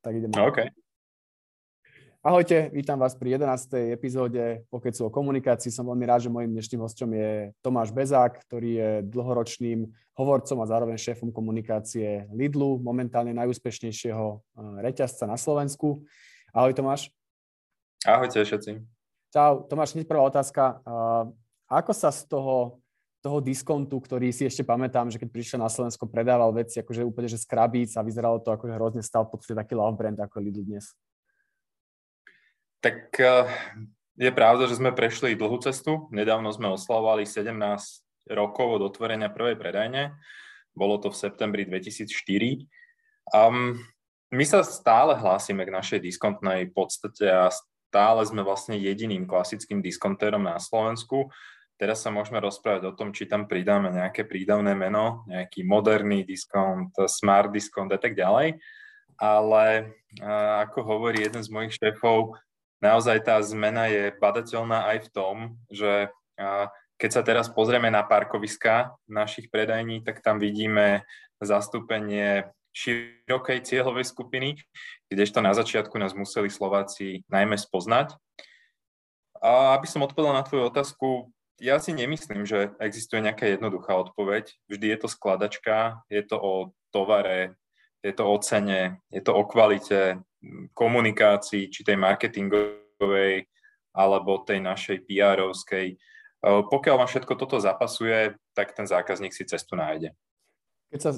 tak ideme. OK. Ahojte, vítam vás pri 11. epizóde Pokecu o komunikácii. Som veľmi rád, že mojim dnešným hostom je Tomáš Bezák, ktorý je dlhoročným hovorcom a zároveň šéfom komunikácie Lidlu, momentálne najúspešnejšieho eh, reťazca na Slovensku. Ahoj Tomáš. Ahojte všetci. Čau. Tomáš, hneď prvá otázka. Eh, ako sa z toho, toho diskontu, ktorý si ešte pamätám, že keď prišiel na Slovensko, predával veci akože úplne že z krabíc a vyzeralo to ako hrozne stal pod taký love brand ako Lidl dnes? Tak eh, je pravda, že sme prešli dlhú cestu. Nedávno sme oslavovali 17 rokov od otvorenia prvej predajne. Bolo to v septembri 2004. Um, my sa stále hlásime k našej diskontnej podstate a stále sme vlastne jediným klasickým diskontérom na Slovensku. Teraz sa môžeme rozprávať o tom, či tam pridáme nejaké prídavné meno, nejaký moderný diskont, smart diskont a tak ďalej. Ale ako hovorí jeden z mojich šéfov, naozaj tá zmena je badateľná aj v tom, že keď sa teraz pozrieme na parkoviska našich predajní, tak tam vidíme zastúpenie širokej cieľovej skupiny, kdežto na začiatku nás museli Slováci najmä spoznať. A aby som odpovedal na tvoju otázku, ja si nemyslím, že existuje nejaká jednoduchá odpoveď. Vždy je to skladačka, je to o tovare, je to o cene, je to o kvalite, komunikácii, či tej marketingovej, alebo tej našej PR-ovskej. Pokiaľ vám všetko toto zapasuje, tak ten zákazník si cestu nájde. Keď sa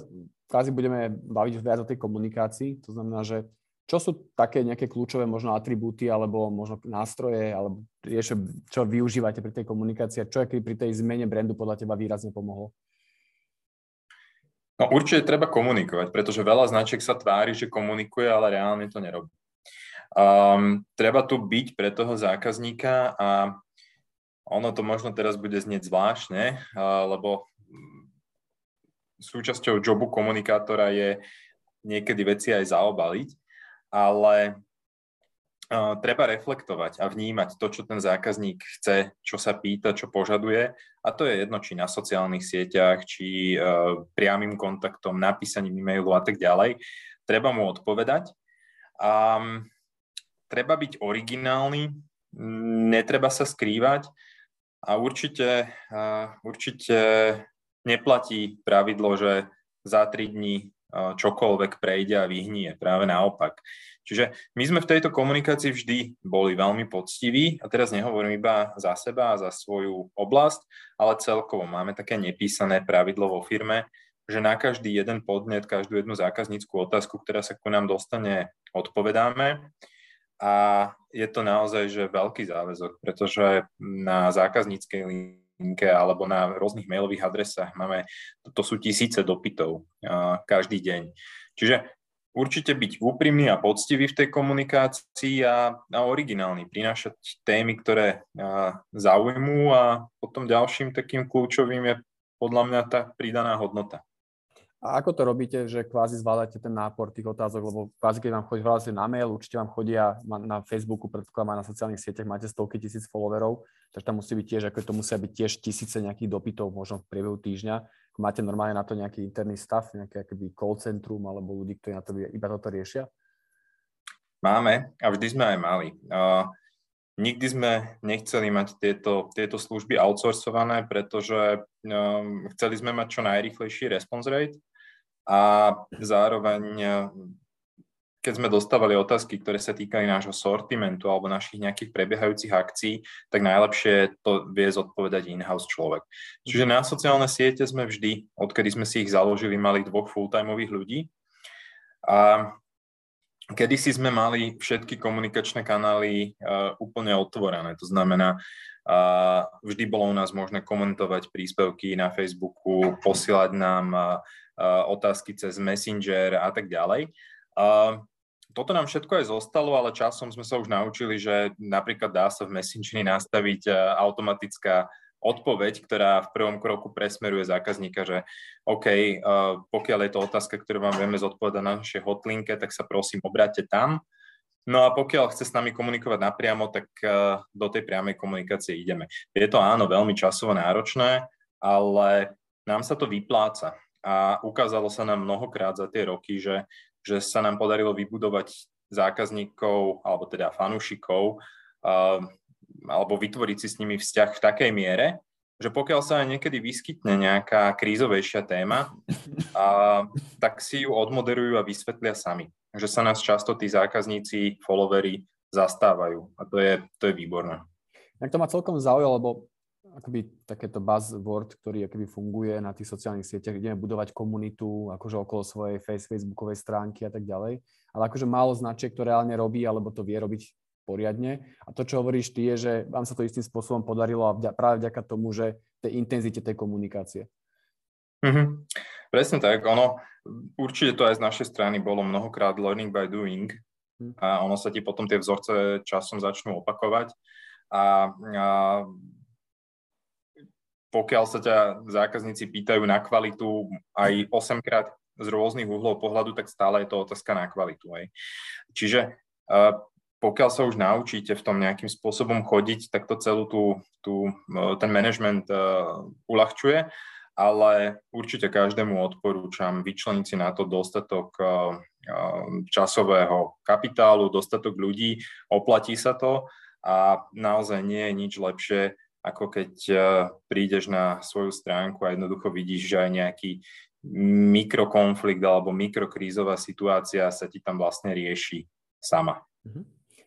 kvázi budeme baviť viac o tej komunikácii, to znamená, že čo sú také nejaké kľúčové možno atribúty alebo možno nástroje, alebo čo, čo využívate pri tej komunikácii a čo pri tej zmene brandu podľa teba výrazne pomohlo? No určite treba komunikovať, pretože veľa značiek sa tvári, že komunikuje, ale reálne to nerobí. Um, treba tu byť pre toho zákazníka a ono to možno teraz bude znieť zvláštne, uh, lebo súčasťou jobu komunikátora je niekedy veci aj zaobaliť, ale treba reflektovať a vnímať to, čo ten zákazník chce, čo sa pýta, čo požaduje. A to je jedno, či na sociálnych sieťach, či uh, priamým kontaktom, napísaním e-mailu a tak ďalej. Treba mu odpovedať. A um, treba byť originálny, netreba sa skrývať a určite, uh, určite neplatí pravidlo, že za tri dní čokoľvek prejde a vyhnie. Práve naopak. Čiže my sme v tejto komunikácii vždy boli veľmi poctiví a teraz nehovorím iba za seba a za svoju oblasť, ale celkovo máme také nepísané pravidlo vo firme, že na každý jeden podnet, každú jednu zákazníckú otázku, ktorá sa ku nám dostane, odpovedáme. A je to naozaj že veľký záväzok, pretože na zákazníckej linke alebo na rôznych mailových adresách máme, to sú tisíce dopytov každý deň. Čiže určite byť úprimný a poctivý v tej komunikácii a, a originálny, prinášať témy, ktoré a, zaujmú a potom ďalším takým kľúčovým je podľa mňa tá pridaná hodnota. A ako to robíte, že kvázi zvládate ten nápor tých otázok, lebo kvázi keď vám chodí veľa na mail, určite vám chodia na Facebooku, predpokladám na sociálnych sieťach, máte stovky tisíc followerov, tak tam musí byť tiež, ako to musia byť tiež tisíce nejakých dopytov možno v priebehu týždňa. Máte normálne na to nejaký interný stav, nejaké akoby call centrum alebo ľudí, ktorí na to iba toto riešia? Máme a vždy sme aj mali. Uh, nikdy sme nechceli mať tieto, tieto služby outsourcované, pretože um, chceli sme mať čo najrychlejší response rate a zároveň, keď sme dostávali otázky, ktoré sa týkali nášho sortimentu alebo našich nejakých prebiehajúcich akcií, tak najlepšie to vie zodpovedať in-house človek. Čiže na sociálne siete sme vždy, odkedy sme si ich založili, mali dvoch full-timeových ľudí. A kedysi sme mali všetky komunikačné kanály uh, úplne otvorené. To znamená, uh, vždy bolo u nás možné komentovať príspevky na Facebooku, posielať nám uh, otázky cez Messenger a tak ďalej. Toto nám všetko aj zostalo, ale časom sme sa už naučili, že napríklad dá sa v Messengeri nastaviť automatická odpoveď, ktorá v prvom kroku presmeruje zákazníka, že OK, pokiaľ je to otázka, ktorú vám vieme zodpovedať na našej hotlinke, tak sa prosím obráťte tam. No a pokiaľ chce s nami komunikovať napriamo, tak do tej priamej komunikácie ideme. Je to áno veľmi časovo náročné, ale nám sa to vypláca a ukázalo sa nám mnohokrát za tie roky, že, že sa nám podarilo vybudovať zákazníkov alebo teda fanúšikov alebo vytvoriť si s nimi vzťah v takej miere, že pokiaľ sa niekedy vyskytne nejaká krízovejšia téma, a, tak si ju odmoderujú a vysvetlia sami. Že sa nás často tí zákazníci, followery zastávajú a to je, to je výborné. Tak to ma celkom zaujalo, lebo akoby takéto buzzword, ktorý akoby funguje na tých sociálnych sieťach, ideme budovať komunitu akože okolo svojej face, facebookovej stránky a tak ďalej. Ale akože málo značiek to reálne robí, alebo to vie robiť poriadne. A to, čo hovoríš ty, je, že vám sa to istým spôsobom podarilo a vďa, práve vďaka tomu, že tej intenzite tej komunikácie. Mm-hmm. Presne tak. Ono, určite to aj z našej strany bolo mnohokrát learning by doing hm. a ono sa ti potom tie vzorce časom začnú opakovať a, a pokiaľ sa ťa zákazníci pýtajú na kvalitu aj 8 krát z rôznych uhlov pohľadu, tak stále je to otázka na kvalitu. Aj. Čiže pokiaľ sa už naučíte v tom nejakým spôsobom chodiť, tak to celú tú, tú, ten management uľahčuje, ale určite každému odporúčam vyčleniť si na to dostatok časového kapitálu, dostatok ľudí, oplatí sa to a naozaj nie je nič lepšie, ako keď eh, prídeš na svoju stránku a jednoducho vidíš, že aj nejaký mikrokonflikt alebo mikrokrízová situácia sa ti tam vlastne rieši sama. Mhm.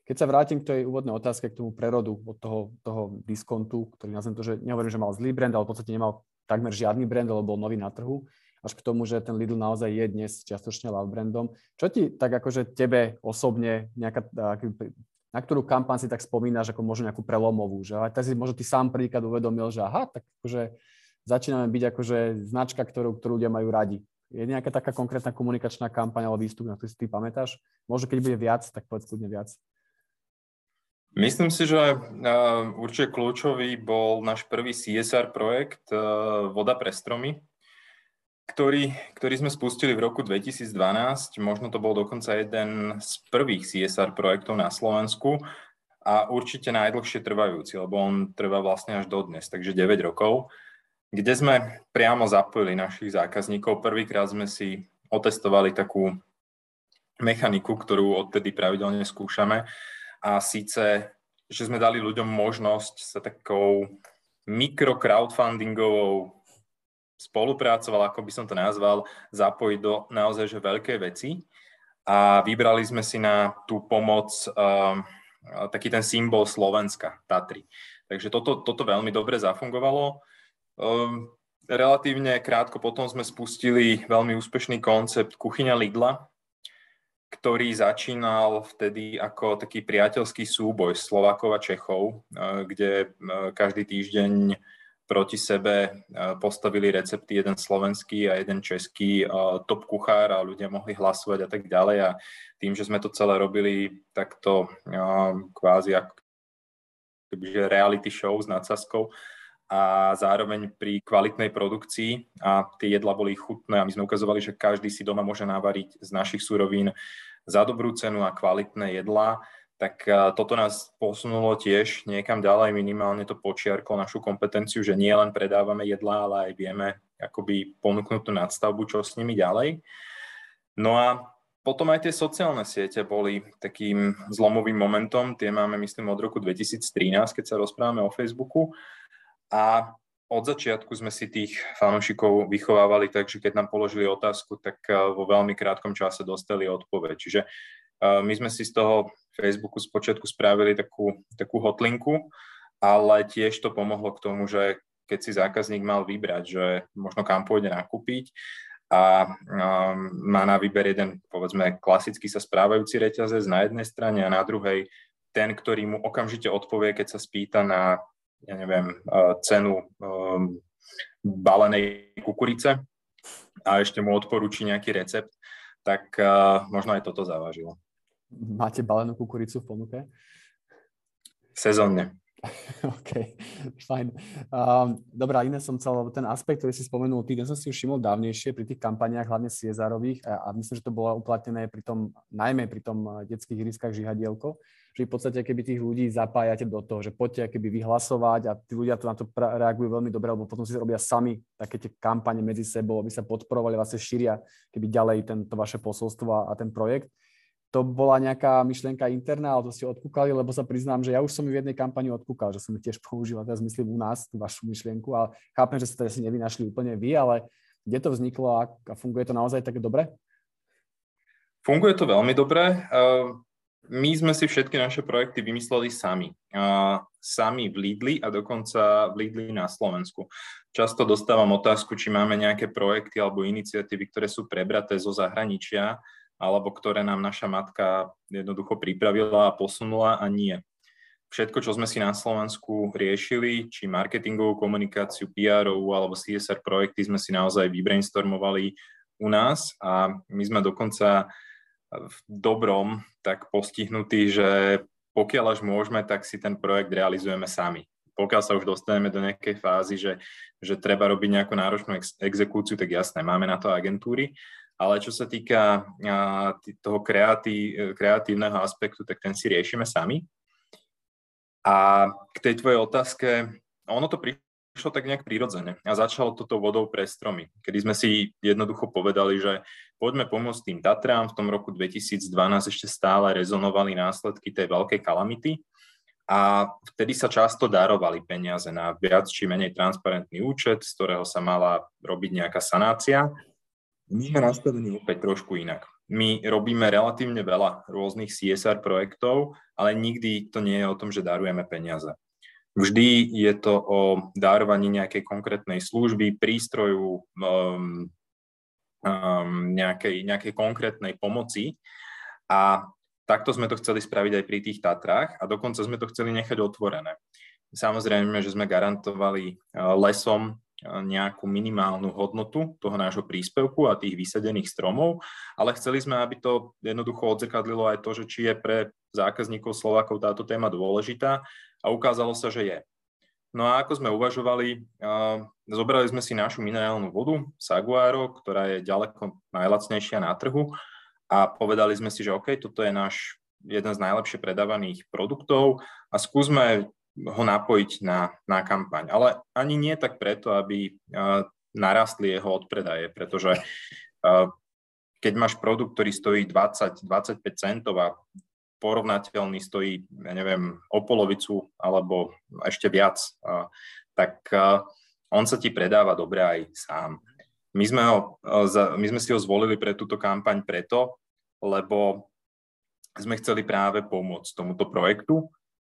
Keď sa vrátim k tej úvodnej otázke, k tomu prerodu od toho, toho diskontu, ktorý nazvem to, že nehovorím, že mal zlý brand, ale v podstate nemal takmer žiadny brand, lebo bol nový na trhu, až k tomu, že ten Lidl naozaj je dnes čiastočne love brandom. Čo ti tak akože tebe osobne nejaká na ktorú kampaň si tak spomínaš ako možno nejakú prelomovú, že tak si možno ty sám prvýkrát uvedomil, že aha, tak akože začíname byť akože značka, ktorú, ktorú ľudia majú radi. Je nejaká taká konkrétna komunikačná kampaň alebo výstup, na ktorý si ty pamätáš? Možno keď bude viac, tak povedz kľudne viac. Myslím si, že určite kľúčový bol náš prvý CSR projekt Voda pre stromy, ktorý, ktorý sme spustili v roku 2012. Možno to bol dokonca jeden z prvých CSR projektov na Slovensku a určite najdlhšie trvajúci, lebo on trvá vlastne až dodnes, takže 9 rokov, kde sme priamo zapojili našich zákazníkov. Prvýkrát sme si otestovali takú mechaniku, ktorú odtedy pravidelne skúšame a síce, že sme dali ľuďom možnosť sa takou mikro crowdfundingovou spolupracoval, ako by som to nazval, zapojiť do naozaj že veľké veci. A vybrali sme si na tú pomoc uh, taký ten symbol Slovenska, Tatry. Takže toto, toto veľmi dobre zafungovalo. Um, relatívne krátko potom sme spustili veľmi úspešný koncept Kuchyňa Lidla, ktorý začínal vtedy ako taký priateľský súboj Slovákov a Čechov, kde každý týždeň proti sebe e, postavili recepty, jeden slovenský a jeden český e, top kuchár a ľudia mohli hlasovať a tak ďalej. A tým, že sme to celé robili takto e, kvázi ako kebyže reality show s nadsazkou a zároveň pri kvalitnej produkcii a tie jedla boli chutné a my sme ukazovali, že každý si doma môže navariť z našich surovín za dobrú cenu a kvalitné jedlá, tak toto nás posunulo tiež niekam ďalej, minimálne to počiarklo našu kompetenciu, že nie len predávame jedlá, ale aj vieme akoby ponúknuť tú nadstavbu, čo s nimi ďalej. No a potom aj tie sociálne siete boli takým zlomovým momentom, tie máme myslím od roku 2013, keď sa rozprávame o Facebooku a od začiatku sme si tých fanúšikov vychovávali tak, že keď nám položili otázku, tak vo veľmi krátkom čase dostali odpoveď. Čiže my sme si z toho Facebooku spočiatku spravili takú, takú hotlinku, ale tiež to pomohlo k tomu, že keď si zákazník mal vybrať, že možno kam pôjde nakúpiť a um, má na výber jeden, povedzme, klasicky sa správajúci reťazec na jednej strane a na druhej ten, ktorý mu okamžite odpovie, keď sa spýta na, ja neviem, uh, cenu um, balenej kukurice a ešte mu odporúči nejaký recept, tak uh, možno aj toto zavážilo. Máte balenú kukuricu v ponuke? Sezónne. OK, fajn. Um, dobrá, iné som chcel, lebo ten aspekt, ktorý si spomenul, týden som si už všimol dávnejšie pri tých kampaniách, hlavne Ciezarových a, a myslím, že to bolo uplatnené pri tom, najmä pri tom eh, detských hryskách žihadielko, že v podstate keby tých ľudí zapájate do toho, že poďte keby vyhlasovať a tí ľudia to na to reagujú veľmi dobre, lebo potom si robia sami také tie kampane medzi sebou, aby sa podporovali, vlastne šíria keby ďalej tento vaše posolstvo a, a ten projekt to bola nejaká myšlienka interná, ale to ste odkúkali, lebo sa priznám, že ja už som ju v jednej kampani odkúkal, že som ju tiež použil, teraz myslím u nás, tú vašu myšlienku a chápem, že ste to asi nevynašli úplne vy, ale kde to vzniklo a, a funguje to naozaj tak dobre? Funguje to veľmi dobre. My sme si všetky naše projekty vymysleli sami. Sami v Lidli a dokonca v Lidli na Slovensku. Často dostávam otázku, či máme nejaké projekty alebo iniciatívy, ktoré sú prebraté zo zahraničia alebo ktoré nám naša matka jednoducho pripravila a posunula a nie. Všetko, čo sme si na Slovensku riešili, či marketingovú komunikáciu, pr alebo CSR projekty, sme si naozaj vybrainstormovali u nás a my sme dokonca v dobrom tak postihnutí, že pokiaľ až môžeme, tak si ten projekt realizujeme sami. Pokiaľ sa už dostaneme do nejakej fázy, že, že treba robiť nejakú náročnú ex- exekúciu, tak jasné, máme na to agentúry, ale čo sa týka toho kreatí, kreatívneho aspektu, tak ten si riešime sami. A k tej tvojej otázke, ono to prišlo tak nejak prirodzene a začalo toto vodou pre stromy, kedy sme si jednoducho povedali, že poďme pomôcť tým Tatrám. V tom roku 2012 ešte stále rezonovali následky tej veľkej kalamity a vtedy sa často darovali peniaze na viac či menej transparentný účet, z ktorého sa mala robiť nejaká sanácia my sme nastavení opäť trošku inak. My robíme relatívne veľa rôznych CSR projektov, ale nikdy to nie je o tom, že darujeme peniaze. Vždy je to o darovaní nejakej konkrétnej služby, prístroju, um, um, nejakej, nejakej konkrétnej pomoci. A takto sme to chceli spraviť aj pri tých Tatrách a dokonca sme to chceli nechať otvorené. Samozrejme, že sme garantovali uh, lesom nejakú minimálnu hodnotu toho nášho príspevku a tých vysadených stromov, ale chceli sme, aby to jednoducho odzekadlilo aj to, že či je pre zákazníkov Slovákov táto téma dôležitá a ukázalo sa, že je. No a ako sme uvažovali, zobrali sme si našu minerálnu vodu, Saguaro, ktorá je ďaleko najlacnejšia na trhu a povedali sme si, že OK, toto je náš jeden z najlepšie predávaných produktov a skúsme ho napojiť na, na kampaň. Ale ani nie tak preto, aby uh, narastli jeho odpredaje, pretože uh, keď máš produkt, ktorý stojí 20-25 centov a porovnateľný stojí, ja neviem, o polovicu alebo ešte viac, tak uh, on sa ti predáva dobre aj sám. My sme, ho, my sme si ho zvolili pre túto kampaň preto, lebo sme chceli práve pomôcť tomuto projektu.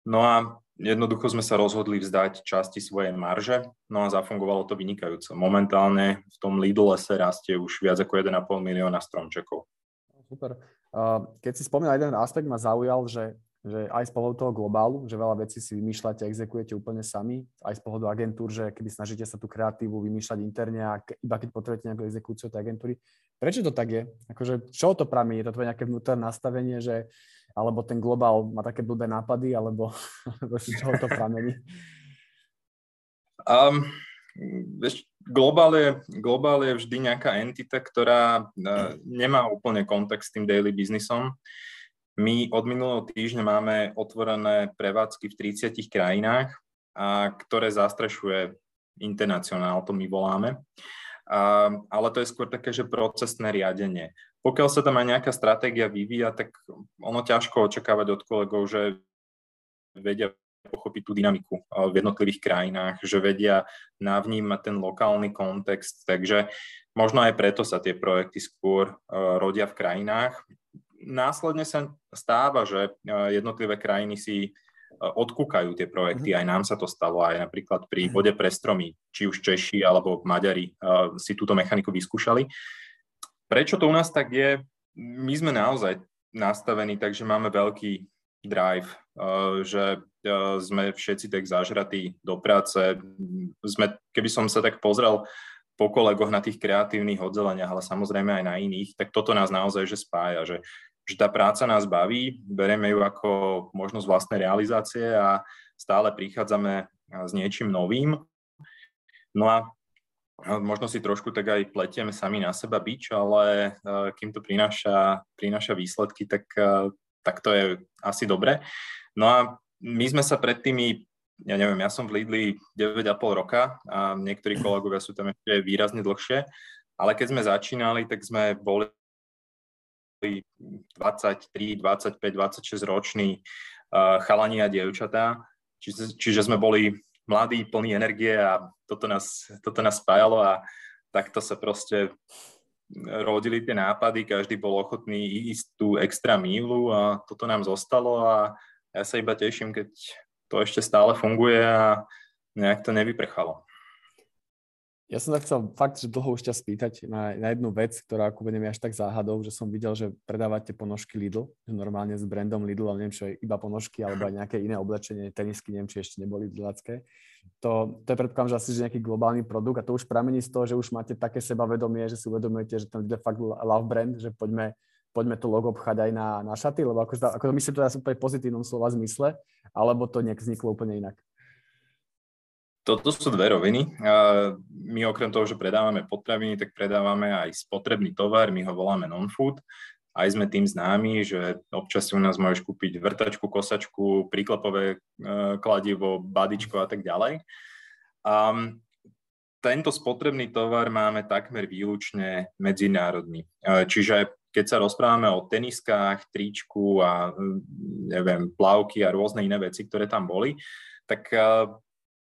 No a Jednoducho sme sa rozhodli vzdať časti svojej marže, no a zafungovalo to vynikajúco. Momentálne v tom Lidl lese rastie už viac ako 1,5 milióna stromčekov. Super. Keď si spomínal jeden aspekt, ma zaujal, že, že aj z pohľadu toho globálu, že veľa vecí si vymýšľate, exekujete úplne sami, aj z pohľadu agentúr, že keby snažíte sa tú kreatívu vymýšľať interne a iba keď potrebujete nejakú exekúciu tej agentúry. Prečo to tak je? Akože, čo to pramí? Je to tvoje nejaké vnútorné nastavenie, že alebo ten globál má také blbé nápady, alebo, z čoho to pramení? Um, vieš, globál je, globál je vždy nejaká entita, ktorá uh, nemá úplne kontakt s tým daily biznisom. My od minulého týždňa máme otvorené prevádzky v 30 krajinách, a ktoré zastrešuje internacionál, to my voláme. A, ale to je skôr také, že procesné riadenie pokiaľ sa tam aj nejaká stratégia vyvíja, tak ono ťažko očakávať od kolegov, že vedia pochopiť tú dynamiku v jednotlivých krajinách, že vedia navnímať ten lokálny kontext, takže možno aj preto sa tie projekty skôr rodia v krajinách. Následne sa stáva, že jednotlivé krajiny si odkúkajú tie projekty, mhm. aj nám sa to stalo, aj napríklad pri vode mhm. pre stromy, či už Češi alebo Maďari si túto mechaniku vyskúšali. Prečo to u nás tak je? My sme naozaj nastavení, takže máme veľký drive, uh, že uh, sme všetci tak zažratí do práce. Sme, keby som sa tak pozrel po kolegoch na tých kreatívnych oddeleniach, ale samozrejme aj na iných, tak toto nás naozaj že spája, že, že tá práca nás baví, bereme ju ako možnosť vlastnej realizácie a stále prichádzame s niečím novým. No a možno si trošku tak aj pletieme sami na seba bič, ale e, kým to prináša, prináša výsledky, tak, e, tak to je asi dobre. No a my sme sa pred tými, ja neviem, ja som v Lidli 9,5 roka a niektorí kolegovia sú tam ešte výrazne dlhšie, ale keď sme začínali, tak sme boli 23, 25, 26 roční chalani a dievčatá. Čiže, čiže sme boli mladí, plní energie a toto nás, toto nás spájalo a takto sa proste rodili tie nápady, každý bol ochotný ísť tú extra mílu a toto nám zostalo a ja sa iba teším, keď to ešte stále funguje a nejak to nevyprchalo. Ja som sa chcel fakt, že dlho už ťa spýtať na, na jednu vec, ktorá ako vedem až tak záhadou, že som videl, že predávate ponožky Lidl, že normálne s brandom Lidl, ale neviem, čo je iba ponožky alebo aj nejaké iné oblečenie, tenisky, neviem, či ešte neboli Lidlacké. To, to je predpokladám, že asi že nejaký globálny produkt a to už pramení z toho, že už máte také sebavedomie, že si uvedomujete, že ten je fakt love brand, že poďme, poďme to logo obchať aj na, na šaty, lebo ako, ako myslím to asi úplne pozitívnom slova zmysle, alebo to nejak vzniklo úplne inak. Toto sú dve roviny. My okrem toho, že predávame potraviny, tak predávame aj spotrebný tovar, my ho voláme non-food. Aj sme tým známi, že občas u nás môžeš kúpiť vrtačku, kosačku, príklepové e, kladivo, badičko a tak ďalej. A tento spotrebný tovar máme takmer výlučne medzinárodný. E, čiže keď sa rozprávame o teniskách, tričku a neviem, plavky a rôzne iné veci, ktoré tam boli, tak e,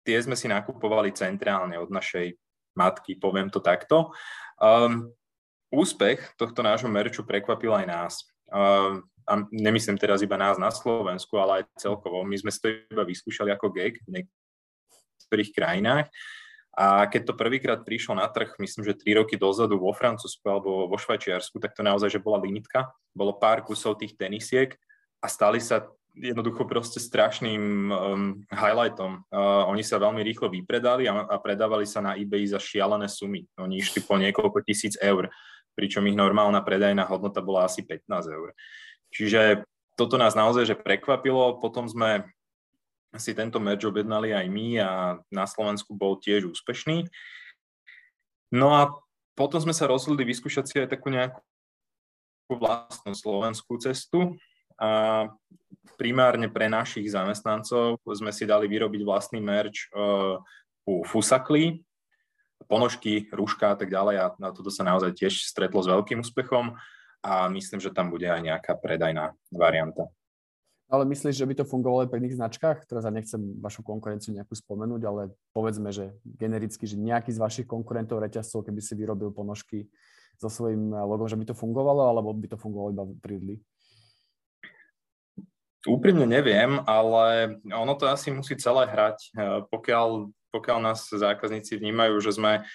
tie sme si nakupovali centrálne od našej matky, poviem to takto. Um, úspech tohto nášho merču prekvapil aj nás. Um, a nemyslím teraz iba nás na Slovensku, ale aj celkovo. My sme si to iba vyskúšali ako gag v niektorých krajinách. A keď to prvýkrát prišlo na trh, myslím, že tri roky dozadu vo Francúzsku alebo vo Švajčiarsku, tak to naozaj, že bola limitka. Bolo pár kusov tých tenisiek a stali sa jednoducho proste strašným um, highlightom. Uh, oni sa veľmi rýchlo vypredali a, a predávali sa na eBay za šialené sumy. Oni išli po niekoľko tisíc eur, pričom ich normálna predajná hodnota bola asi 15 eur. Čiže toto nás naozaj že prekvapilo. Potom sme si tento merch objednali aj my a na Slovensku bol tiež úspešný. No a potom sme sa rozhodli vyskúšať si aj takú nejakú vlastnú slovenskú cestu a primárne pre našich zamestnancov sme si dali vyrobiť vlastný merch uh, u Fusakli, ponožky, rúška a tak ďalej a na toto sa naozaj tiež stretlo s veľkým úspechom a myslím, že tam bude aj nejaká predajná varianta. Ale myslíš, že by to fungovalo aj pri iných značkách? Teraz ja nechcem vašu konkurenciu nejakú spomenúť, ale povedzme, že genericky, že nejaký z vašich konkurentov reťazcov, keby si vyrobil ponožky so svojím logom, že by to fungovalo, alebo by to fungovalo iba pri Lidli? Úprimne neviem, ale ono to asi musí celé hrať. E, pokiaľ, pokiaľ nás zákazníci vnímajú, že sme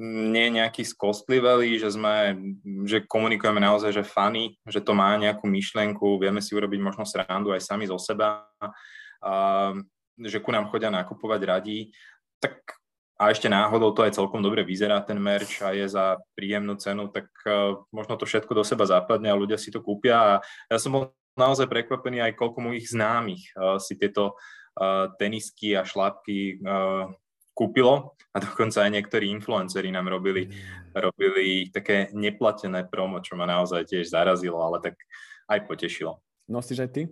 nie nejaký skostliveli, že sme, že komunikujeme naozaj, že fany, že to má nejakú myšlienku, vieme si urobiť možno srandu aj sami zo seba, a, že ku nám chodia nakupovať radí, tak a ešte náhodou to aj celkom dobre vyzerá ten merch a je za príjemnú cenu, tak uh, možno to všetko do seba západne a ľudia si to kúpia. A ja som bol naozaj prekvapený aj koľko mojich známych uh, si tieto uh, tenisky a šlapky uh, kúpilo a dokonca aj niektorí influenceri nám robili, mm. robili také neplatené promo, čo ma naozaj tiež zarazilo, ale tak aj potešilo. Nosíš aj ty?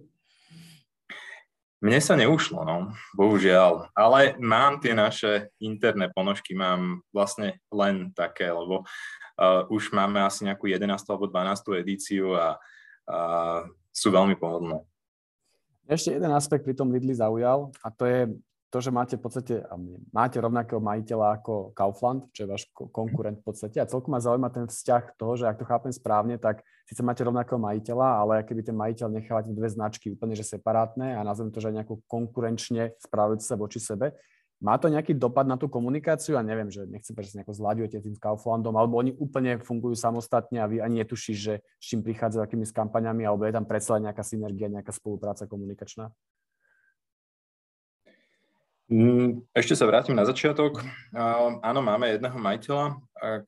Mne sa neušlo, no, bohužiaľ. Ale mám tie naše interné ponožky, mám vlastne len také, lebo uh, už máme asi nejakú 11. alebo 12. edíciu a uh, sú veľmi pohodlné. Ešte jeden aspekt pri tom Lidli zaujal a to je to, že máte v podstate, máte rovnakého majiteľa ako Kaufland, čo je váš konkurent v podstate a celkom ma zaujíma ten vzťah toho, že ak to chápem správne, tak síce máte rovnakého majiteľa, ale keby ten majiteľ nechávate dve značky úplne že separátne a nazvem to, že nejako konkurenčne správajúce sa voči sebe, má to nejaký dopad na tú komunikáciu? Ja neviem, že nechcem, že sa nejako zľadujete tým Kauflandom, alebo oni úplne fungujú samostatne a vy ani netušíš, že s čím prichádzajú, akými s kampaňami, alebo je tam predsa nejaká synergia, nejaká spolupráca komunikačná? Mm, ešte sa vrátim na začiatok. Áno, máme jedného majiteľa,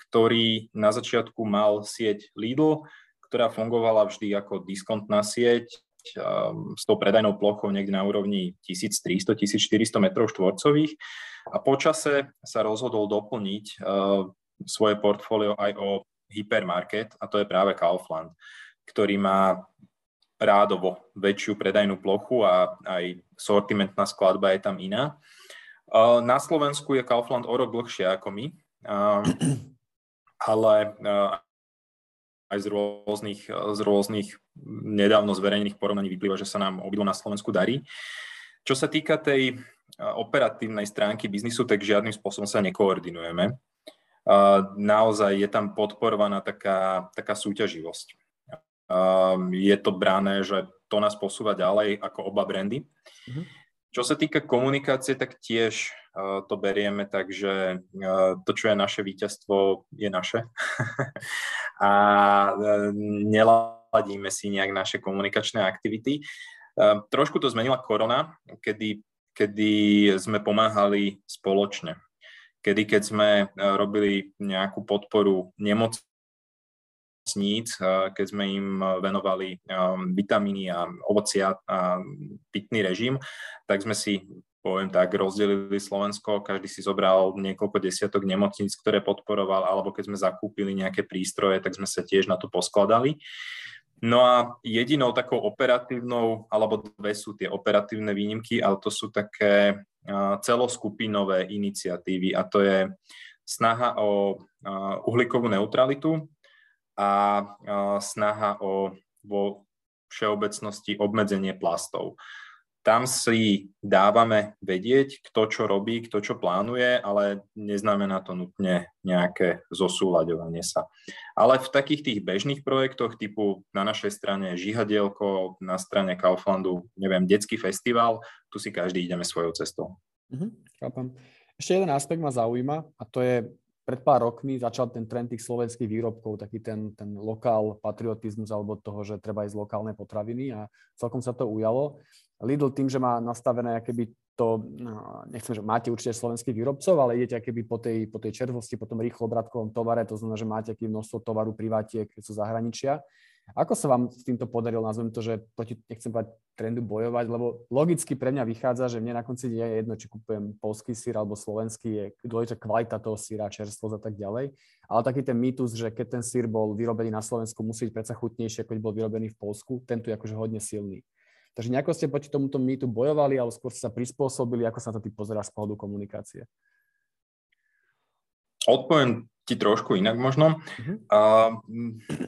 ktorý na začiatku mal sieť Lidl, ktorá fungovala vždy ako diskontná sieť Um, s tou predajnou plochou niekde na úrovni 1300-1400 m štvorcových a počase sa rozhodol doplniť uh, svoje portfólio aj o hypermarket a to je práve Kaufland, ktorý má rádovo väčšiu predajnú plochu a aj sortimentná skladba je tam iná. Uh, na Slovensku je Kaufland o rok dlhšie ako my, um, ale uh, aj z rôznych, z rôznych nedávno zverejnených porovnaní vyplýva, že sa nám obidvo na Slovensku darí. Čo sa týka tej operatívnej stránky biznisu, tak žiadnym spôsobom sa nekoordinujeme. Naozaj je tam podporovaná taká, taká súťaživosť. Je to brané, že to nás posúva ďalej ako oba brandy. Mm-hmm. Čo sa týka komunikácie, tak tiež uh, to berieme tak, že uh, to, čo je naše víťazstvo, je naše. a uh, neladíme si nejak naše komunikačné aktivity. Uh, trošku to zmenila korona, kedy, kedy sme pomáhali spoločne. Kedy, keď sme uh, robili nejakú podporu nemoc sníc, keď sme im venovali vitamíny a ovocia a pitný režim, tak sme si poviem tak, rozdelili Slovensko, každý si zobral niekoľko desiatok nemocníc, ktoré podporoval, alebo keď sme zakúpili nejaké prístroje, tak sme sa tiež na to poskladali. No a jedinou takou operatívnou, alebo dve sú tie operatívne výnimky, ale to sú také celoskupinové iniciatívy a to je snaha o uhlíkovú neutralitu, a snaha o vo všeobecnosti obmedzenie plastov. Tam si dávame vedieť, kto čo robí, kto čo plánuje, ale neznamená to nutne nejaké zosúľaďovanie sa. Ale v takých tých bežných projektoch typu na našej strane Žihadielko, na strane Kauflandu, neviem, detský festival, tu si každý ideme svojou cestou. Mhm. Ešte jeden aspekt ma zaujíma a to je pred pár rokmi začal ten trend tých slovenských výrobkov, taký ten, ten lokál patriotizmus alebo toho, že treba ísť lokálne potraviny a celkom sa to ujalo. Lidl tým, že má nastavené keby to, no, nechcem, že máte určite slovenských výrobcov, ale idete keby po tej, po tej červosti, po tom rýchlo obratkovom tovare, to znamená, že máte aký množstvo tovaru privátiek, keď sú zahraničia ako sa vám s týmto podarilo, nazvem to, že proti, nechcem povedať trendu bojovať, lebo logicky pre mňa vychádza, že mne na konci nie je jedno, či kupujem polský sír alebo slovenský, je dôležitá kvalita toho síra, čerstvosť a tak ďalej. Ale taký ten mýtus, že keď ten sír bol vyrobený na Slovensku, musí byť predsa chutnejšie, ako bol vyrobený v Polsku, ten tu je akože hodne silný. Takže nejako ste proti tomuto mýtu bojovali, ale skôr sa prispôsobili, ako sa na to ty pozeráš z pohľadu komunikácie? Odpoviem ti trošku inak možno. Uh-huh. A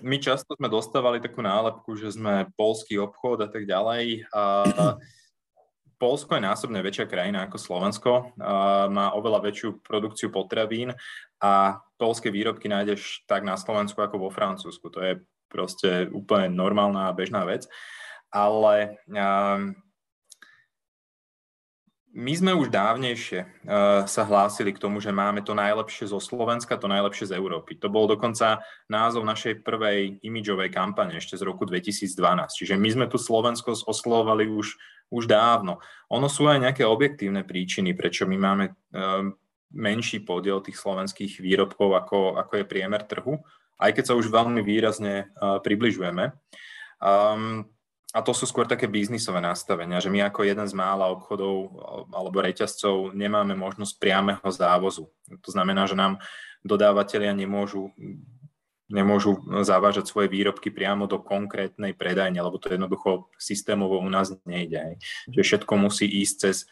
my často sme dostávali takú nálepku, že sme polský obchod a tak ďalej. A Polsko je násobne väčšia krajina ako Slovensko, a má oveľa väčšiu produkciu potravín a polské výrobky nájdeš tak na Slovensku ako vo Francúzsku. To je proste úplne normálna a bežná vec. Ale um, my sme už dávnejšie uh, sa hlásili k tomu, že máme to najlepšie zo Slovenska, to najlepšie z Európy. To bol dokonca názov našej prvej imidžovej kampane ešte z roku 2012. Čiže my sme tu Slovensko oslovovali už, už dávno. Ono sú aj nejaké objektívne príčiny, prečo my máme uh, menší podiel tých slovenských výrobkov, ako, ako je priemer trhu, aj keď sa už veľmi výrazne uh, približujeme. Um, a to sú skôr také biznisové nastavenia, že my ako jeden z mála obchodov alebo reťazcov nemáme možnosť priameho závozu. To znamená, že nám dodávateľia nemôžu, nemôžu zavážať svoje výrobky priamo do konkrétnej predajne, lebo to jednoducho systémovo u nás nejde. Že všetko musí ísť cez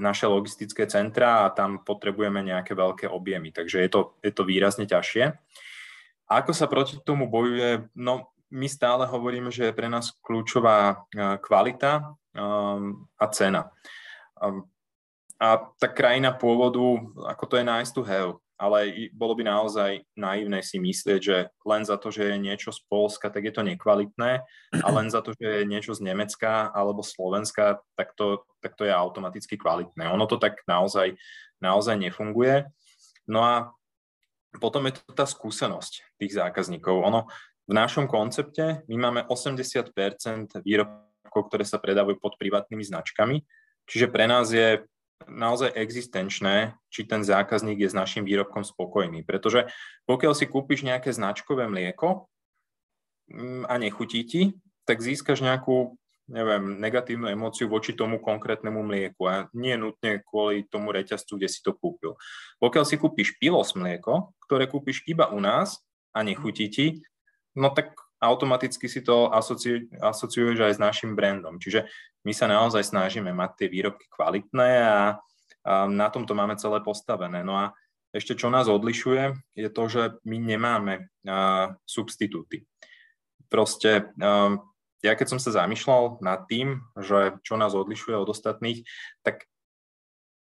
naše logistické centra a tam potrebujeme nejaké veľké objemy. Takže je to, je to výrazne ťažšie. Ako sa proti tomu bojuje? No, my stále hovoríme, že je pre nás kľúčová e, kvalita um, a cena. A tá krajina pôvodu, ako to je nice to have, ale bolo by naozaj naivné si myslieť, že len za to, že je niečo z Polska, tak je to nekvalitné a len za to, že je niečo z Nemecka alebo Slovenska, tak to, tak to je automaticky kvalitné. Ono to tak naozaj, naozaj nefunguje. No a potom je to tá skúsenosť tých zákazníkov. Ono, v našom koncepte my máme 80% výrobkov, ktoré sa predávajú pod privátnymi značkami, čiže pre nás je naozaj existenčné, či ten zákazník je s našim výrobkom spokojný. Pretože pokiaľ si kúpiš nejaké značkové mlieko mm, a nechutí ti, tak získaš nejakú neviem, negatívnu emóciu voči tomu konkrétnemu mlieku a nie nutne kvôli tomu reťazcu, kde si to kúpil. Pokiaľ si kúpiš pilos mlieko, ktoré kúpiš iba u nás a nechutí ti, no tak automaticky si to asociu, asociuješ aj s našim brandom. Čiže my sa naozaj snažíme mať tie výrobky kvalitné a, a na tomto máme celé postavené. No a ešte čo nás odlišuje, je to, že my nemáme uh, substitúty. Proste uh, ja keď som sa zamýšľal nad tým, že čo nás odlišuje od ostatných, tak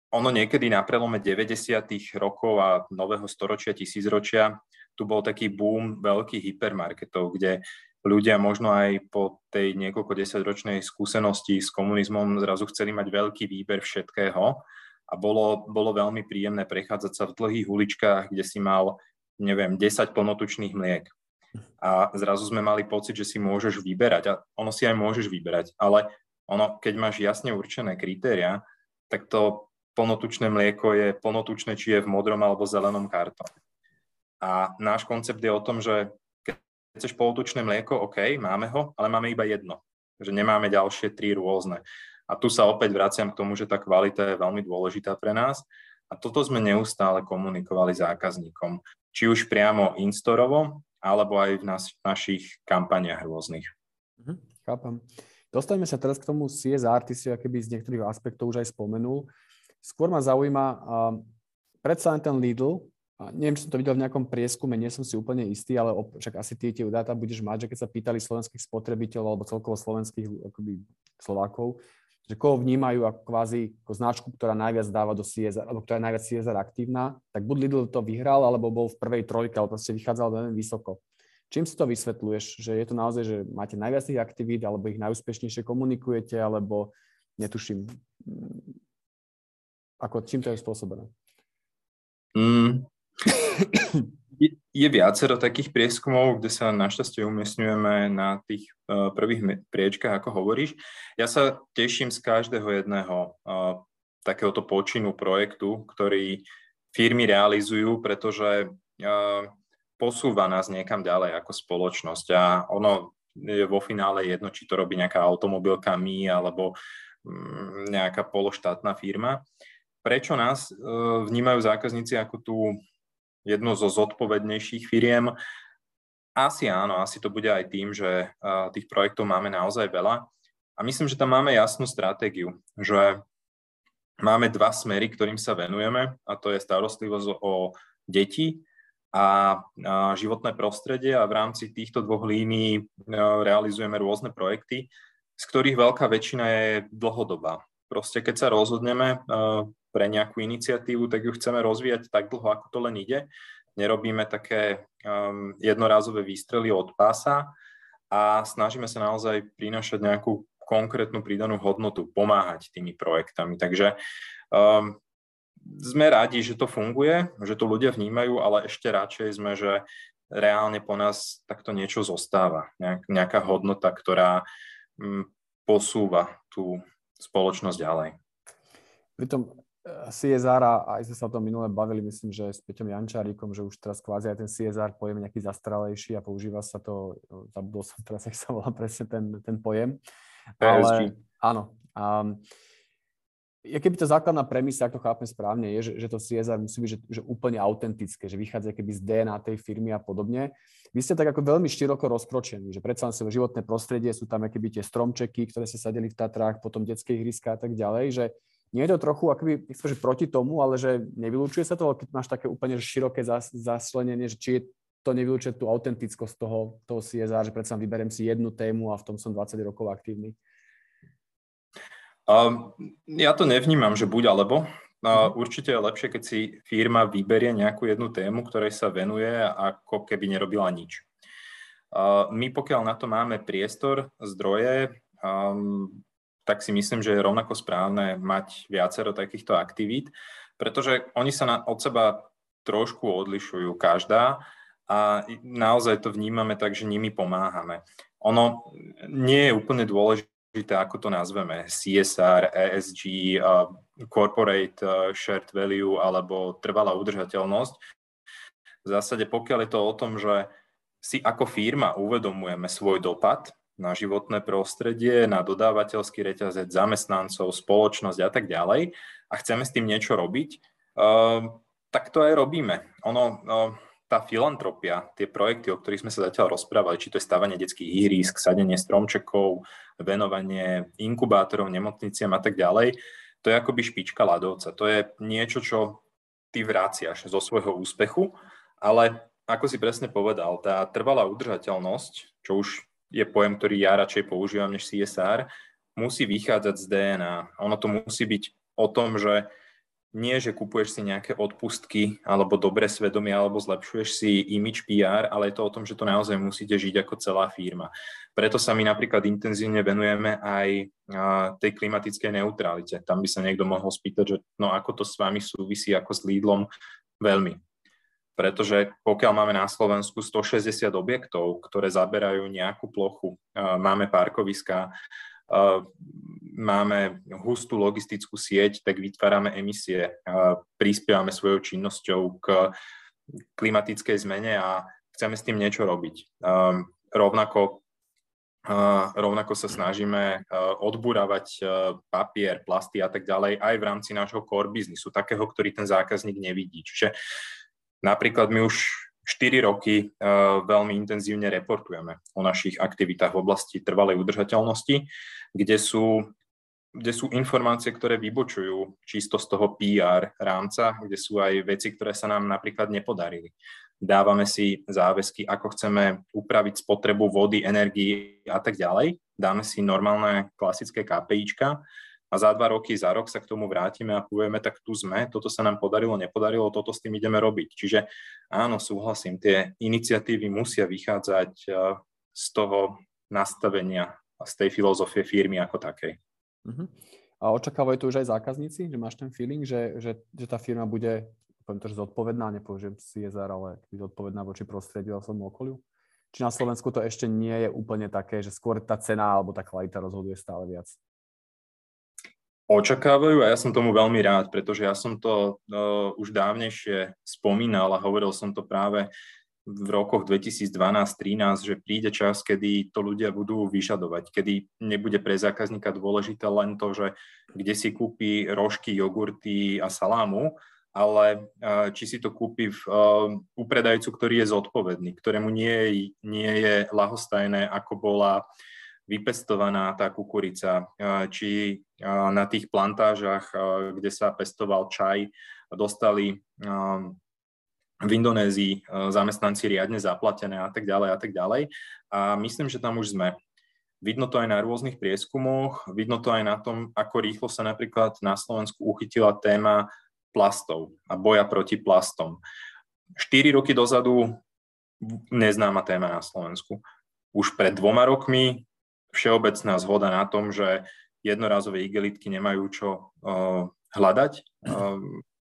ono niekedy na prelome 90. rokov a nového storočia, tisícročia, tu bol taký boom veľkých hypermarketov, kde ľudia možno aj po tej niekoľko desaťročnej skúsenosti s komunizmom zrazu chceli mať veľký výber všetkého a bolo, bolo veľmi príjemné prechádzať sa v dlhých uličkách, kde si mal, neviem, 10 plnotučných mliek. A zrazu sme mali pocit, že si môžeš vyberať a ono si aj môžeš vyberať, ale ono, keď máš jasne určené kritéria, tak to plnotučné mlieko je plnotučné, či je v modrom alebo zelenom kartóne. A náš koncept je o tom, že chceš polotučné mlieko, OK, máme ho, ale máme iba jedno. Že nemáme ďalšie tri rôzne. A tu sa opäť vraciam k tomu, že tá kvalita je veľmi dôležitá pre nás. A toto sme neustále komunikovali zákazníkom. Či už priamo instorovo, alebo aj v nás, našich kampaniach rôznych. Mhm, chápam. Dostaňme sa teraz k tomu CSR, ty si akéby z niektorých aspektov už aj spomenul. Skôr ma zaujíma, uh, predsa len ten Lidl, a neviem, či som to videl v nejakom prieskume, nie som si úplne istý, ale však asi tie, tie dáta budeš mať, že keď sa pýtali slovenských spotrebiteľov alebo celkovo slovenských akoby, Slovákov, že koho vnímajú ako kvázi ako značku, ktorá najviac dáva do CSR, alebo ktorá je najviac CSR aktívna, tak buď Lidl to vyhral, alebo bol v prvej trojke, alebo proste vychádzal veľmi vysoko. Čím si to vysvetľuješ? Že je to naozaj, že máte najviac tých aktivít, alebo ich najúspešnejšie komunikujete, alebo netuším, ako, čím to je spôsobené? Mm, je, viacero takých prieskumov, kde sa našťastie umiestňujeme na tých uh, prvých priečkách, ako hovoríš. Ja sa teším z každého jedného uh, takéhoto počinu projektu, ktorý firmy realizujú, pretože uh, posúva nás niekam ďalej ako spoločnosť a ono je vo finále jedno, či to robí nejaká automobilka my alebo um, nejaká pološtátna firma. Prečo nás vnímajú zákazníci ako tú jednu zo zodpovednejších firiem. Asi áno, asi to bude aj tým, že tých projektov máme naozaj veľa. A myslím, že tam máme jasnú stratégiu, že máme dva smery, ktorým sa venujeme, a to je starostlivosť o deti a životné prostredie a v rámci týchto dvoch línií realizujeme rôzne projekty, z ktorých veľká väčšina je dlhodobá. Proste keď sa rozhodneme pre nejakú iniciatívu, tak ju chceme rozvíjať tak dlho, ako to len ide. Nerobíme také um, jednorázové výstrely od pása a snažíme sa naozaj prinášať nejakú konkrétnu pridanú hodnotu, pomáhať tými projektami. Takže um, sme radi, že to funguje, že to ľudia vnímajú, ale ešte radšej sme, že reálne po nás takto niečo zostáva. Nejak, nejaká hodnota, ktorá um, posúva tú spoločnosť ďalej. Pritom CSR a aj sme sa o tom minule bavili, myslím, že s Peťom Jančárikom, že už teraz kvázi aj ten CSR pojem nejaký zastralejší a používa sa to, zabudol som teraz, jak sa volá presne ten, ten pojem. Ale, áno. Um, je keby to základná premisa, ak to chápem správne, je, že, že to CSR musí byť že, že úplne autentické, že vychádza keby z DNA tej firmy a podobne. Vy ste tak ako veľmi široko rozkročení, že predsa len životné prostredie, sú tam keby tie stromčeky, ktoré ste sadili v Tatrách, potom detské ihriska a tak ďalej, že nie je to trochu akoby, nechcem, že proti tomu, ale že nevylúčuje sa to, keď máš také úplne široké zas, zaslenenie, že či je to nevylúčuje tú autentickosť toho, toho CSR, že predsa vyberiem si jednu tému a v tom som 20 rokov aktívny. Um, ja to nevnímam, že buď alebo. Uh, určite je lepšie, keď si firma vyberie nejakú jednu tému, ktorej sa venuje, ako keby nerobila nič. Uh, my pokiaľ na to máme priestor, zdroje, um, tak si myslím, že je rovnako správne mať viacero takýchto aktivít, pretože oni sa na, od seba trošku odlišujú každá a naozaj to vnímame tak, že nimi pomáhame. Ono nie je úplne dôležité, ako to nazveme, CSR, ESG, Corporate uh, Shared Value alebo trvalá udržateľnosť. V zásade pokiaľ je to o tom, že si ako firma uvedomujeme svoj dopad na životné prostredie, na dodávateľský reťazec, zamestnancov, spoločnosť a tak ďalej a chceme s tým niečo robiť, uh, tak to aj robíme. Ono, uh, tá filantropia, tie projekty, o ktorých sme sa zatiaľ rozprávali, či to je stavanie detských ihrísk, sadenie stromčekov, venovanie inkubátorov, nemocniciam a tak ďalej, to je akoby špička ľadovca. To je niečo, čo ty vraciaš zo svojho úspechu, ale ako si presne povedal, tá trvalá udržateľnosť, čo už je pojem, ktorý ja radšej používam než CSR, musí vychádzať z DNA. Ono to musí byť o tom, že nie, že kupuješ si nejaké odpustky alebo dobré svedomie alebo zlepšuješ si image PR, ale je to o tom, že to naozaj musíte žiť ako celá firma. Preto sa my napríklad intenzívne venujeme aj tej klimatickej neutralite. Tam by sa niekto mohol spýtať, že no ako to s vami súvisí ako s Lidlom, veľmi. Pretože pokiaľ máme na Slovensku 160 objektov, ktoré zaberajú nejakú plochu, máme parkoviská, máme hustú logistickú sieť, tak vytvárame emisie, prispievame svojou činnosťou k klimatickej zmene a chceme s tým niečo robiť. Rovnako, rovnako sa snažíme odburávať papier, plasty a tak ďalej aj v rámci nášho core biznisu, takého, ktorý ten zákazník nevidí. Čiže napríklad my už 4 roky veľmi intenzívne reportujeme o našich aktivitách v oblasti trvalej udržateľnosti, kde sú kde sú informácie, ktoré vybočujú čisto z toho PR rámca, kde sú aj veci, ktoré sa nám napríklad nepodarili. Dávame si záväzky, ako chceme upraviť spotrebu vody, energii a tak ďalej. Dáme si normálne klasické KPIčka a za dva roky, za rok sa k tomu vrátime a povieme, tak tu sme, toto sa nám podarilo, nepodarilo, toto s tým ideme robiť. Čiže áno, súhlasím, tie iniciatívy musia vychádzať eh, z toho nastavenia a z tej filozofie firmy ako takej. Uh-huh. A očakávajú to už aj zákazníci, že máš ten feeling, že, že, že tá firma bude, poviem to, že zodpovedná, nepoužijem CSR, ale zodpovedná voči prostrediu a svojmu okoliu? Či na Slovensku to ešte nie je úplne také, že skôr tá cena alebo tá kvalita rozhoduje stále viac? Očakávajú a ja som tomu veľmi rád, pretože ja som to uh, už dávnejšie spomínal a hovoril som to práve v rokoch 2012-13, že príde čas, kedy to ľudia budú vyžadovať, kedy nebude pre zákazníka dôležité len to, že kde si kúpi rožky, jogurty a salámu, ale či si to kúpi v, u predajcu, ktorý je zodpovedný, ktorému nie, nie je lahostajné, ako bola vypestovaná tá kukurica, či na tých plantážach, kde sa pestoval čaj, dostali v Indonézii zamestnanci riadne zaplatené a tak ďalej a tak ďalej. A myslím, že tam už sme. Vidno to aj na rôznych prieskumoch, vidno to aj na tom, ako rýchlo sa napríklad na Slovensku uchytila téma plastov a boja proti plastom. 4 roky dozadu neznáma téma na Slovensku. Už pred dvoma rokmi všeobecná zhoda na tom, že jednorazové igelitky nemajú čo hľadať.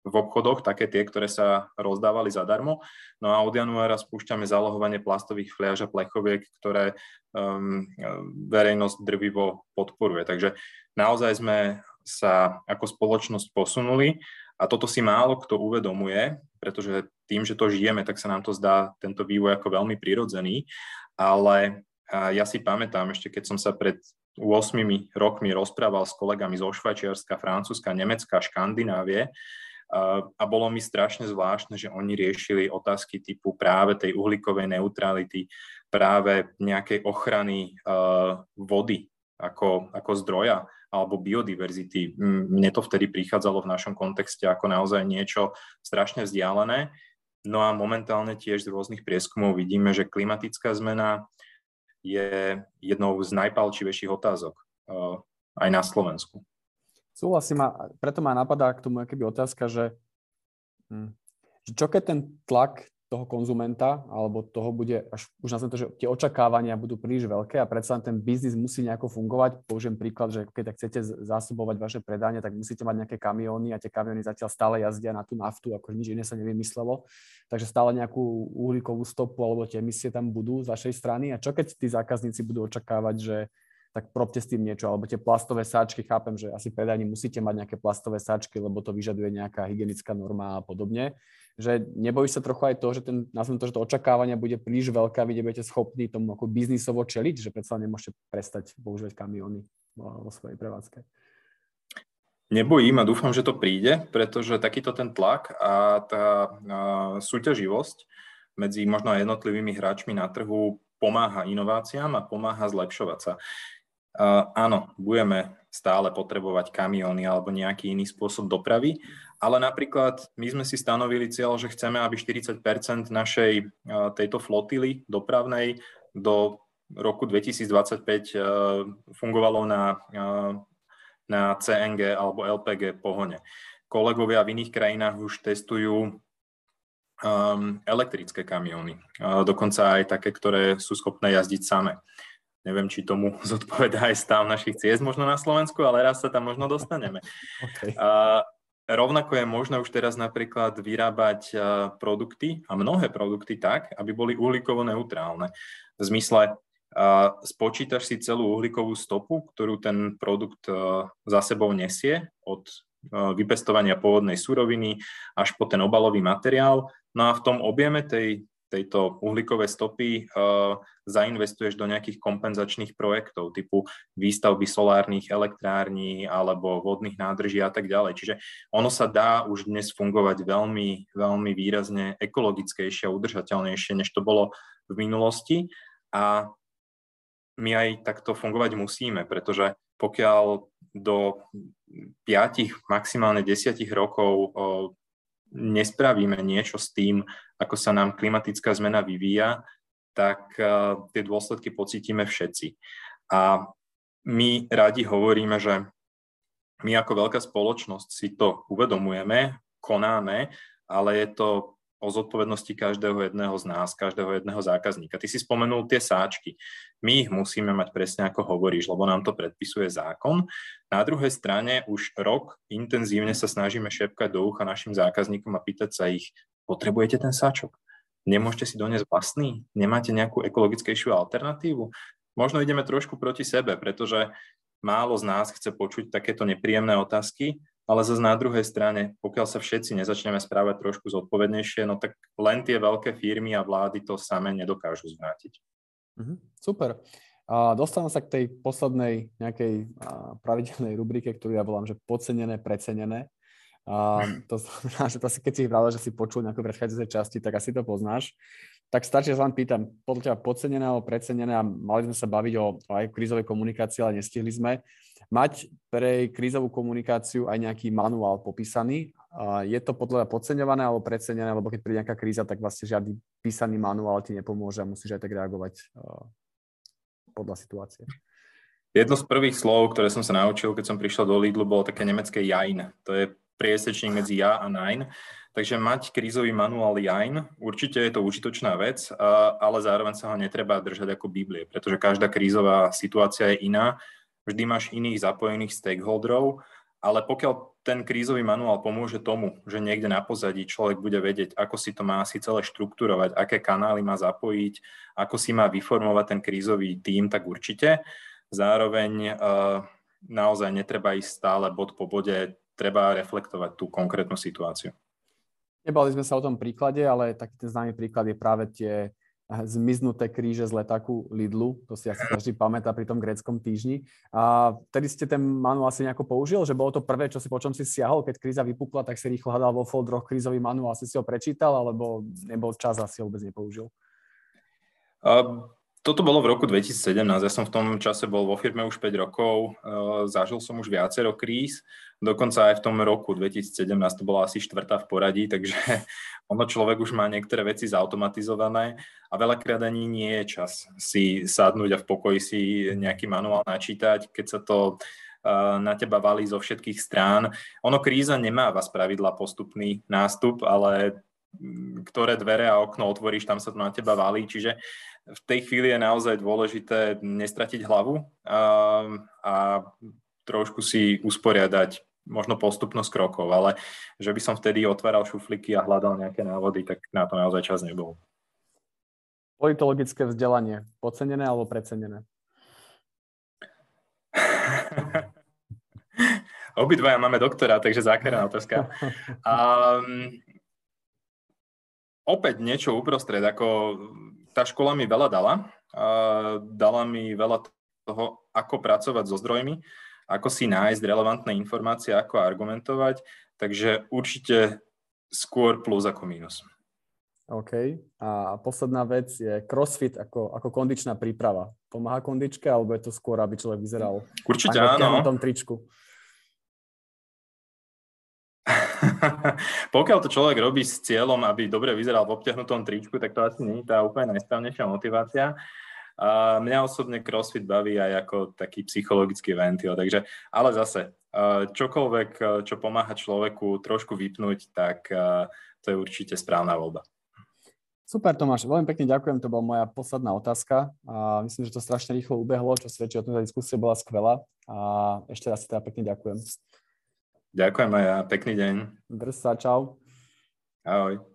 V obchodoch, také tie, ktoré sa rozdávali zadarmo. No a od januára spúšťame zálohovanie plastových fliaž a plechoviek, ktoré um, verejnosť drvivo podporuje. Takže naozaj sme sa ako spoločnosť posunuli a toto si málo kto uvedomuje, pretože tým, že to žijeme, tak sa nám to zdá tento vývoj ako veľmi prirodzený, ale ja si pamätám ešte, keď som sa pred 8 rokmi rozprával s kolegami zo Švajčiarska, Francúzska, Nemecka, Škandinávie, a bolo mi strašne zvláštne, že oni riešili otázky typu práve tej uhlíkovej neutrality, práve nejakej ochrany vody ako, ako zdroja alebo biodiverzity. Mne to vtedy prichádzalo v našom kontexte ako naozaj niečo strašne vzdialené. No a momentálne tiež z rôznych prieskumov vidíme, že klimatická zmena je jednou z najpalčivejších otázok aj na Slovensku. Súhlasím a preto ma napadá k tomu keby otázka, že, hm, že čo keď ten tlak toho konzumenta alebo toho bude až už na to, že tie očakávania budú príliš veľké a predsa ten biznis musí nejako fungovať. Použijem príklad, že keď chcete zásobovať vaše predanie, tak musíte mať nejaké kamióny a tie kamióny zatiaľ stále jazdia na tú naftu, ako nič iné sa nevymyslelo. Takže stále nejakú uhlíkovú stopu alebo tie emisie tam budú z vašej strany. A čo keď tí zákazníci budú očakávať, že tak probte s tým niečo. Alebo tie plastové sáčky, chápem, že asi predajní musíte mať nejaké plastové sáčky, lebo to vyžaduje nejaká hygienická norma a podobne. Že nebojíš sa trochu aj to, že ten, nazvem to, že to očakávania bude príliš veľké a vy nebudete schopní tomu ako biznisovo čeliť, že predsa nemôžete prestať používať kamióny vo svojej prevádzke. Nebojím a dúfam, že to príde, pretože takýto ten tlak a tá a súťaživosť medzi možno jednotlivými hráčmi na trhu pomáha inováciám a pomáha zlepšovať sa áno, budeme stále potrebovať kamióny alebo nejaký iný spôsob dopravy, ale napríklad my sme si stanovili cieľ, že chceme, aby 40 našej uh, tejto flotily dopravnej do roku 2025 uh, fungovalo na, na CNG alebo LPG pohone. Kolegovia v iných krajinách už testujú um, elektrické kamióny, dokonca aj také, ktoré sú schopné jazdiť same. Neviem, či tomu zodpovedá aj stav našich ciest možno na Slovensku, ale raz sa tam možno dostaneme. Okay. A rovnako je možné už teraz napríklad vyrábať produkty a mnohé produkty tak, aby boli uhlíkovo neutrálne. V zmysle a spočítaš si celú uhlíkovú stopu, ktorú ten produkt za sebou nesie od vypestovania pôvodnej suroviny až po ten obalový materiál. No a v tom objeme tej tejto uhlíkové stopy uh, zainvestuješ do nejakých kompenzačných projektov typu výstavby solárnych elektrární alebo vodných nádrží a tak ďalej. Čiže ono sa dá už dnes fungovať veľmi, veľmi výrazne ekologickejšie a udržateľnejšie, než to bolo v minulosti. A my aj takto fungovať musíme, pretože pokiaľ do 5, maximálne 10 rokov uh, nespravíme niečo s tým, ako sa nám klimatická zmena vyvíja, tak uh, tie dôsledky pocítime všetci. A my radi hovoríme, že my ako veľká spoločnosť si to uvedomujeme, konáme, ale je to o zodpovednosti každého jedného z nás, každého jedného zákazníka. Ty si spomenul tie sáčky. My ich musíme mať presne ako hovoríš, lebo nám to predpisuje zákon. Na druhej strane už rok intenzívne sa snažíme šepkať do ucha našim zákazníkom a pýtať sa ich, potrebujete ten sáčok? Nemôžete si doniesť vlastný? Nemáte nejakú ekologickejšiu alternatívu? Možno ideme trošku proti sebe, pretože málo z nás chce počuť takéto nepríjemné otázky, ale zase na druhej strane, pokiaľ sa všetci nezačneme správať trošku zodpovednejšie, no tak len tie veľké firmy a vlády to same nedokážu zvrátiť. Mhm, super. A dostávam sa k tej poslednej nejakej pravidelnej rubrike, ktorú ja volám, že podcenené, precenené. A to znamená, že asi, keď si vravil, že si počul nejaké predchádzajúcej časti, tak asi to poznáš. Tak stačí, že sa vám pýtam, podľa teba podcenené alebo precenené a mali sme sa baviť o, o aj krízovej komunikácii, ale nestihli sme mať pre krízovú komunikáciu aj nejaký manuál popísaný. Je to podľa podceňované alebo precenené, lebo keď príde nejaká kríza, tak vlastne žiadny písaný manuál ti nepomôže a musíš aj tak reagovať podľa situácie. Jedno z prvých slov, ktoré som sa naučil, keď som prišiel do Lidlu, bolo také nemecké Jain. To je priesečník medzi ja a nein. Takže mať krízový manuál Jain, určite je to užitočná vec, ale zároveň sa ho netreba držať ako Biblie, pretože každá krízová situácia je iná vždy máš iných zapojených stakeholderov, ale pokiaľ ten krízový manuál pomôže tomu, že niekde na pozadí človek bude vedieť, ako si to má asi celé štruktúrovať, aké kanály má zapojiť, ako si má vyformovať ten krízový tím, tak určite. Zároveň uh, naozaj netreba ísť stále bod po bode, treba reflektovať tú konkrétnu situáciu. Nebali sme sa o tom príklade, ale taký ten známy príklad je práve tie zmiznuté kríže z letáku Lidlu, to si asi každý pamätá pri tom gréckom týždni. A vtedy ste ten manuál asi nejako použil, že bolo to prvé, čo si po čom si siahol, keď kríza vypukla, tak si rýchlo hľadal vo foldroch krízový manuál, asi si ho prečítal, alebo nebol čas a si ho vôbec nepoužil? Um, toto bolo v roku 2017, ja som v tom čase bol vo firme už 5 rokov, uh, zažil som už viacero kríz, dokonca aj v tom roku 2017 to bola asi štvrtá v poradí, takže ono človek už má niektoré veci zautomatizované a veľakrát ani nie je čas si sadnúť a v pokoji si nejaký manuál načítať, keď sa to uh, na teba valí zo všetkých strán. Ono kríza nemá vás pravidla postupný nástup, ale ktoré dvere a okno otvoríš, tam sa to na teba valí, čiže v tej chvíli je naozaj dôležité nestratiť hlavu a, a trošku si usporiadať možno postupnosť krokov, ale že by som vtedy otváral šufliky a hľadal nejaké návody, tak na to naozaj čas nebol. Politologické vzdelanie, podcenené alebo precenené? Obidvaja máme doktora, takže zákerná otázka. Um, opäť niečo uprostred, ako tá škola mi veľa dala. Dala mi veľa toho, ako pracovať so zdrojmi, ako si nájsť relevantné informácie, ako argumentovať. Takže určite skôr plus ako mínus. OK. A posledná vec je crossfit ako, ako kondičná príprava. Pomáha kondičke, alebo je to skôr, aby človek vyzeral Určite áno. na tom tričku? Pokiaľ to človek robí s cieľom, aby dobre vyzeral v obťahnutom tričku, tak to asi nie je tá úplne najsprávnejšia motivácia. A mňa osobne CrossFit baví aj ako taký psychologický ventil, takže, ale zase, čokoľvek, čo pomáha človeku trošku vypnúť, tak to je určite správna voľba. Super Tomáš, veľmi pekne ďakujem, to bola moja posledná otázka a myslím, že to strašne rýchlo ubehlo, čo svedčí o tom, že diskusia bola skvelá a ešte raz teda pekne ďakujem. Ďakujem aj ja, pekný deň. Drž sa, čau. Ahoj.